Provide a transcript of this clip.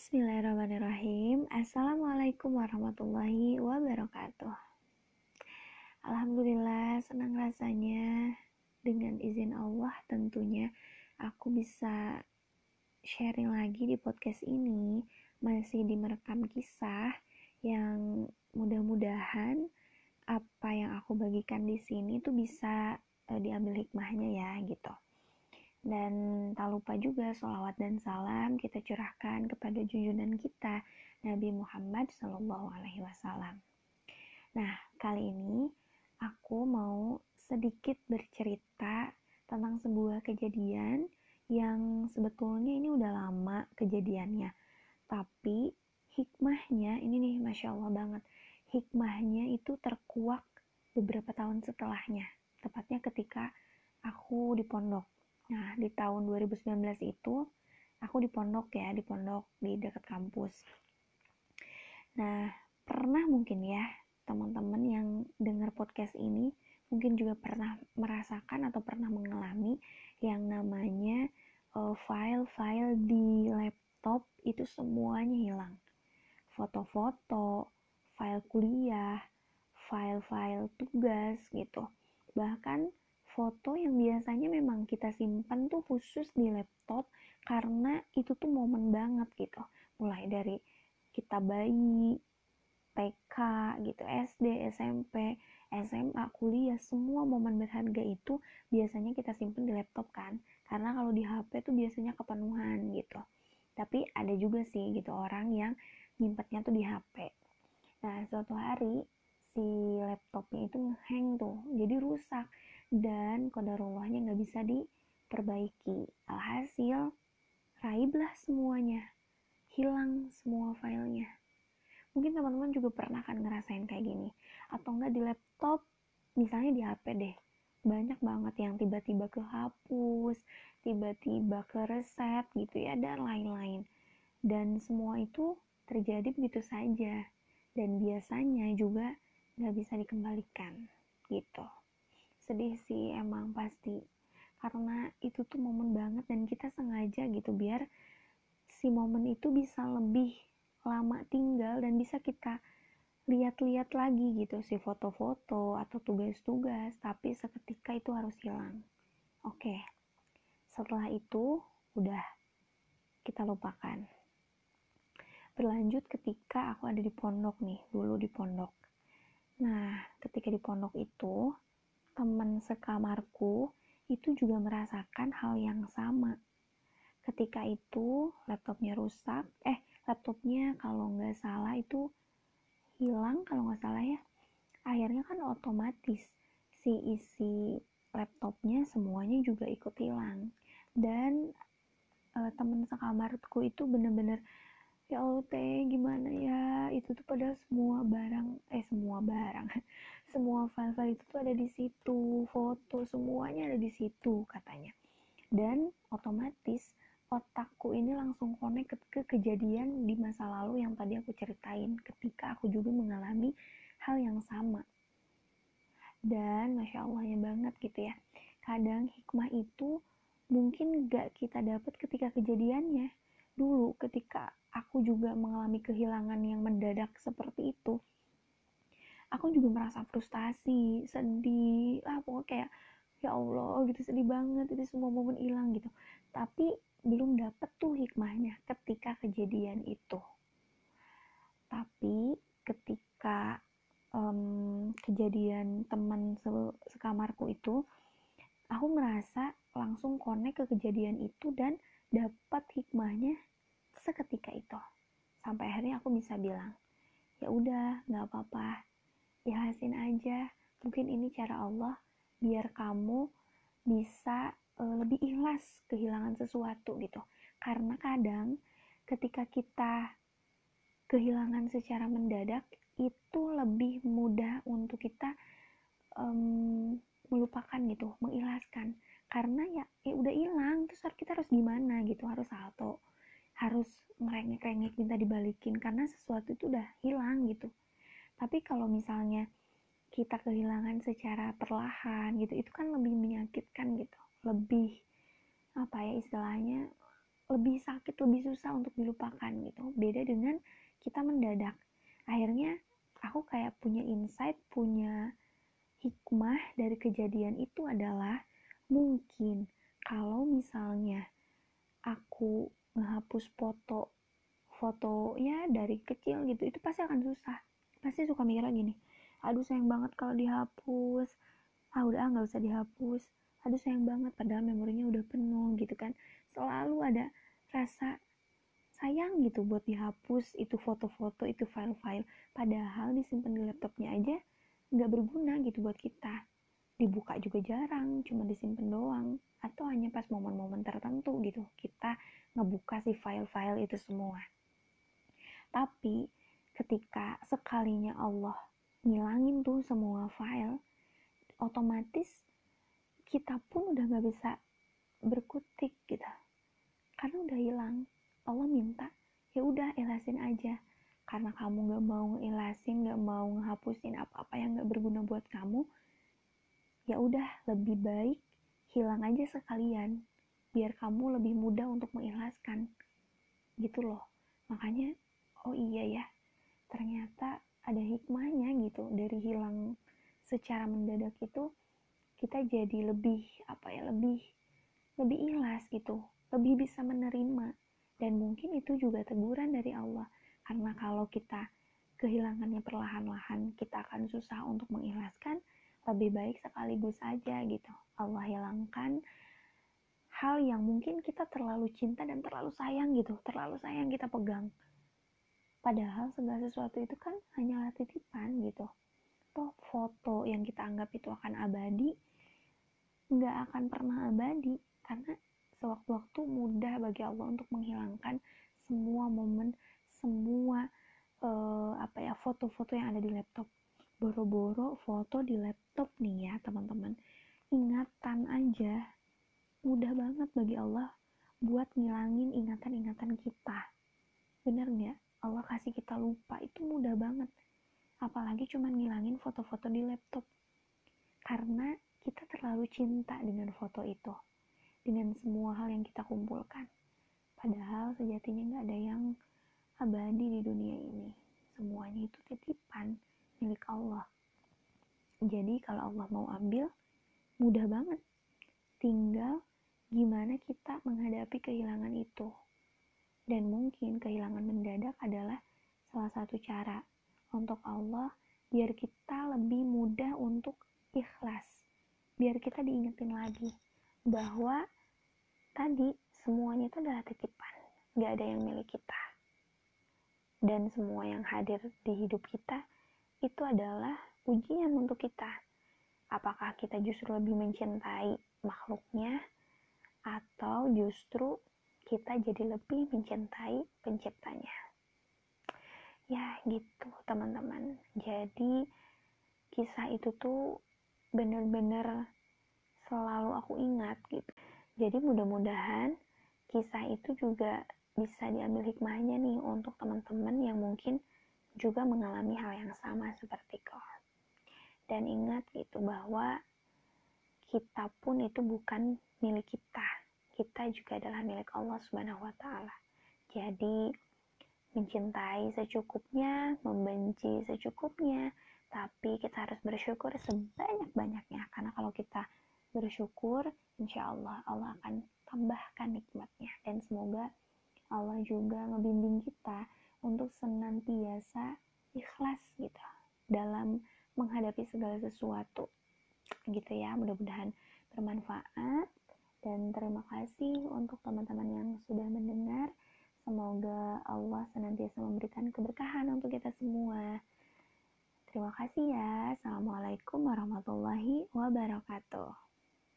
Bismillahirrahmanirrahim. Assalamualaikum warahmatullahi wabarakatuh. Alhamdulillah senang rasanya Dengan izin Allah tentunya Aku bisa sharing lagi di podcast ini. Masih di merekam kisah Yang mudah-mudahan Apa yang aku bagikan di sini tuh bisa uh, diambil hikmahnya ya gitu dan tak lupa juga sholawat dan salam kita curahkan kepada junjungan kita Nabi Muhammad Shallallahu Alaihi Wasallam. Nah kali ini aku mau sedikit bercerita tentang sebuah kejadian yang sebetulnya ini udah lama kejadiannya, tapi hikmahnya ini nih masya Allah banget hikmahnya itu terkuak beberapa tahun setelahnya, tepatnya ketika aku di pondok Nah, di tahun 2019 itu aku di pondok ya, di pondok di dekat kampus. Nah, pernah mungkin ya teman-teman yang dengar podcast ini mungkin juga pernah merasakan atau pernah mengalami yang namanya eh, file-file di laptop itu semuanya hilang. Foto-foto, file kuliah, file-file tugas gitu. Bahkan foto yang biasanya memang kita simpan tuh khusus di laptop karena itu tuh momen banget gitu. Mulai dari kita bayi TK gitu SD SMP SMA kuliah semua momen berharga itu biasanya kita simpan di laptop kan. Karena kalau di HP tuh biasanya kepenuhan gitu. Tapi ada juga sih gitu orang yang nyimpennya tuh di HP nah suatu hari si laptopnya itu hang tuh jadi rusak dan kodarullahnya nggak bisa diperbaiki. Alhasil, raiblah semuanya. Hilang semua filenya. Mungkin teman-teman juga pernah kan ngerasain kayak gini. Atau enggak di laptop, misalnya di HP deh. Banyak banget yang tiba-tiba kehapus, tiba-tiba ke reset gitu ya, dan lain-lain. Dan semua itu terjadi begitu saja. Dan biasanya juga nggak bisa dikembalikan gitu sedih sih emang pasti. Karena itu tuh momen banget dan kita sengaja gitu biar si momen itu bisa lebih lama tinggal dan bisa kita lihat-lihat lagi gitu si foto-foto atau tugas-tugas tapi seketika itu harus hilang. Oke setelah itu udah kita lupakan. Berlanjut ketika aku ada di pondok nih dulu di pondok. Nah ketika di pondok itu teman sekamarku itu juga merasakan hal yang sama. Ketika itu laptopnya rusak, eh laptopnya kalau nggak salah itu hilang kalau nggak salah ya. Akhirnya kan otomatis si isi laptopnya semuanya juga ikut hilang. Dan e, teman sekamarku itu bener-bener ya Allah teh gimana ya itu tuh pada semua barang eh semua barang semua file-file itu tuh ada di situ foto semuanya ada di situ katanya. Dan otomatis otakku ini langsung connect ke, ke kejadian di masa lalu yang tadi aku ceritain ketika aku juga mengalami hal yang sama. Dan masya allahnya banget gitu ya. Kadang hikmah itu mungkin gak kita dapat ketika kejadiannya. Dulu ketika aku juga mengalami kehilangan yang mendadak seperti itu aku juga merasa frustasi sedih lah pokoknya kayak ya Allah gitu sedih banget itu semua momen hilang gitu. Tapi belum dapet tuh hikmahnya ketika kejadian itu. Tapi ketika um, kejadian teman se sekamarku itu aku merasa langsung connect ke kejadian itu dan dapat hikmahnya seketika itu. Sampai akhirnya aku bisa bilang ya udah nggak apa-apa ikhlasin aja mungkin ini cara Allah biar kamu bisa uh, lebih ikhlas kehilangan sesuatu gitu. Karena kadang ketika kita kehilangan secara mendadak itu lebih mudah untuk kita um, melupakan gitu mengikhlaskan. Karena ya ya udah hilang terus kita harus gimana gitu harus salto harus ngerengek-rengek minta dibalikin karena sesuatu itu udah hilang gitu tapi kalau misalnya kita kehilangan secara perlahan gitu itu kan lebih menyakitkan gitu. Lebih apa ya istilahnya lebih sakit lebih susah untuk dilupakan gitu. Beda dengan kita mendadak. Akhirnya aku kayak punya insight punya hikmah dari kejadian itu adalah mungkin kalau misalnya aku ngehapus foto foto ya dari kecil gitu itu pasti akan susah pasti suka mikir lagi nih aduh sayang banget kalau dihapus. Ah udah nggak usah dihapus. Aduh sayang banget padahal memorinya udah penuh gitu kan. Selalu ada rasa sayang gitu buat dihapus itu foto-foto itu file-file. Padahal disimpan di laptopnya aja nggak berguna gitu buat kita. Dibuka juga jarang cuma disimpan doang. Atau hanya pas momen-momen tertentu gitu kita ngebuka si file-file itu semua. Tapi ketika sekalinya Allah ngilangin tuh semua file otomatis kita pun udah gak bisa berkutik gitu. Karena udah hilang Allah minta ya udah elasin aja. Karena kamu gak mau ngelasin gak mau ngehapusin apa-apa yang gak berguna buat kamu ya udah lebih baik hilang aja sekalian biar kamu lebih mudah untuk mengikhlaskan gitu loh. Makanya oh iya ya ternyata ada hikmahnya gitu dari hilang secara mendadak itu kita jadi lebih apa ya lebih lebih ikhlas gitu lebih bisa menerima. Dan mungkin itu juga teguran dari Allah karena kalau kita kehilangannya perlahan-lahan kita akan susah untuk mengikhlaskan lebih baik sekaligus aja gitu. Allah hilangkan hal yang mungkin kita terlalu cinta dan terlalu sayang gitu terlalu sayang kita pegang Padahal segala sesuatu itu kan hanyalah titipan gitu. Toh foto yang kita anggap itu akan abadi, nggak akan pernah abadi karena sewaktu-waktu mudah bagi Allah untuk menghilangkan semua momen, semua uh, apa ya foto-foto yang ada di laptop. Boro-boro foto di laptop nih ya teman-teman. Ingatan aja mudah banget bagi Allah buat ngilangin ingatan-ingatan kita. Bener nggak? Allah kasih kita lupa itu mudah banget. Apalagi cuma ngilangin foto-foto di laptop. Karena kita terlalu cinta dengan foto itu. Dengan semua hal yang kita kumpulkan. Padahal sejatinya nggak ada yang abadi di dunia ini. Semuanya itu titipan milik Allah. Jadi kalau Allah mau ambil mudah banget. Tinggal gimana kita menghadapi kehilangan itu dan mungkin kehilangan mendadak adalah salah satu cara untuk Allah biar kita lebih mudah untuk ikhlas. Biar kita diingetin lagi bahwa tadi semuanya itu adalah titipan, gak ada yang milik kita. Dan semua yang hadir di hidup kita itu adalah ujian untuk kita. Apakah kita justru lebih mencintai makhluknya atau justru kita jadi lebih mencintai penciptanya. Ya gitu teman-teman. Jadi kisah itu tuh bener-bener selalu aku ingat gitu. Jadi mudah-mudahan kisah itu juga bisa diambil hikmahnya nih untuk teman-teman yang mungkin juga mengalami hal yang sama seperti kau. Dan ingat gitu bahwa kita pun itu bukan milik kita kita juga adalah milik Allah Subhanahu wa taala. Jadi mencintai secukupnya, membenci secukupnya, tapi kita harus bersyukur sebanyak-banyaknya. Karena kalau kita bersyukur, insya Allah Allah akan tambahkan nikmatnya. Dan semoga Allah juga membimbing kita untuk senantiasa ikhlas gitu dalam menghadapi segala sesuatu. Gitu ya mudah-mudahan bermanfaat dan terima kasih untuk teman-teman yang sudah mendengar. Semoga Allah senantiasa memberikan keberkahan untuk kita semua. Terima kasih ya. Assalamualaikum warahmatullahi wabarakatuh.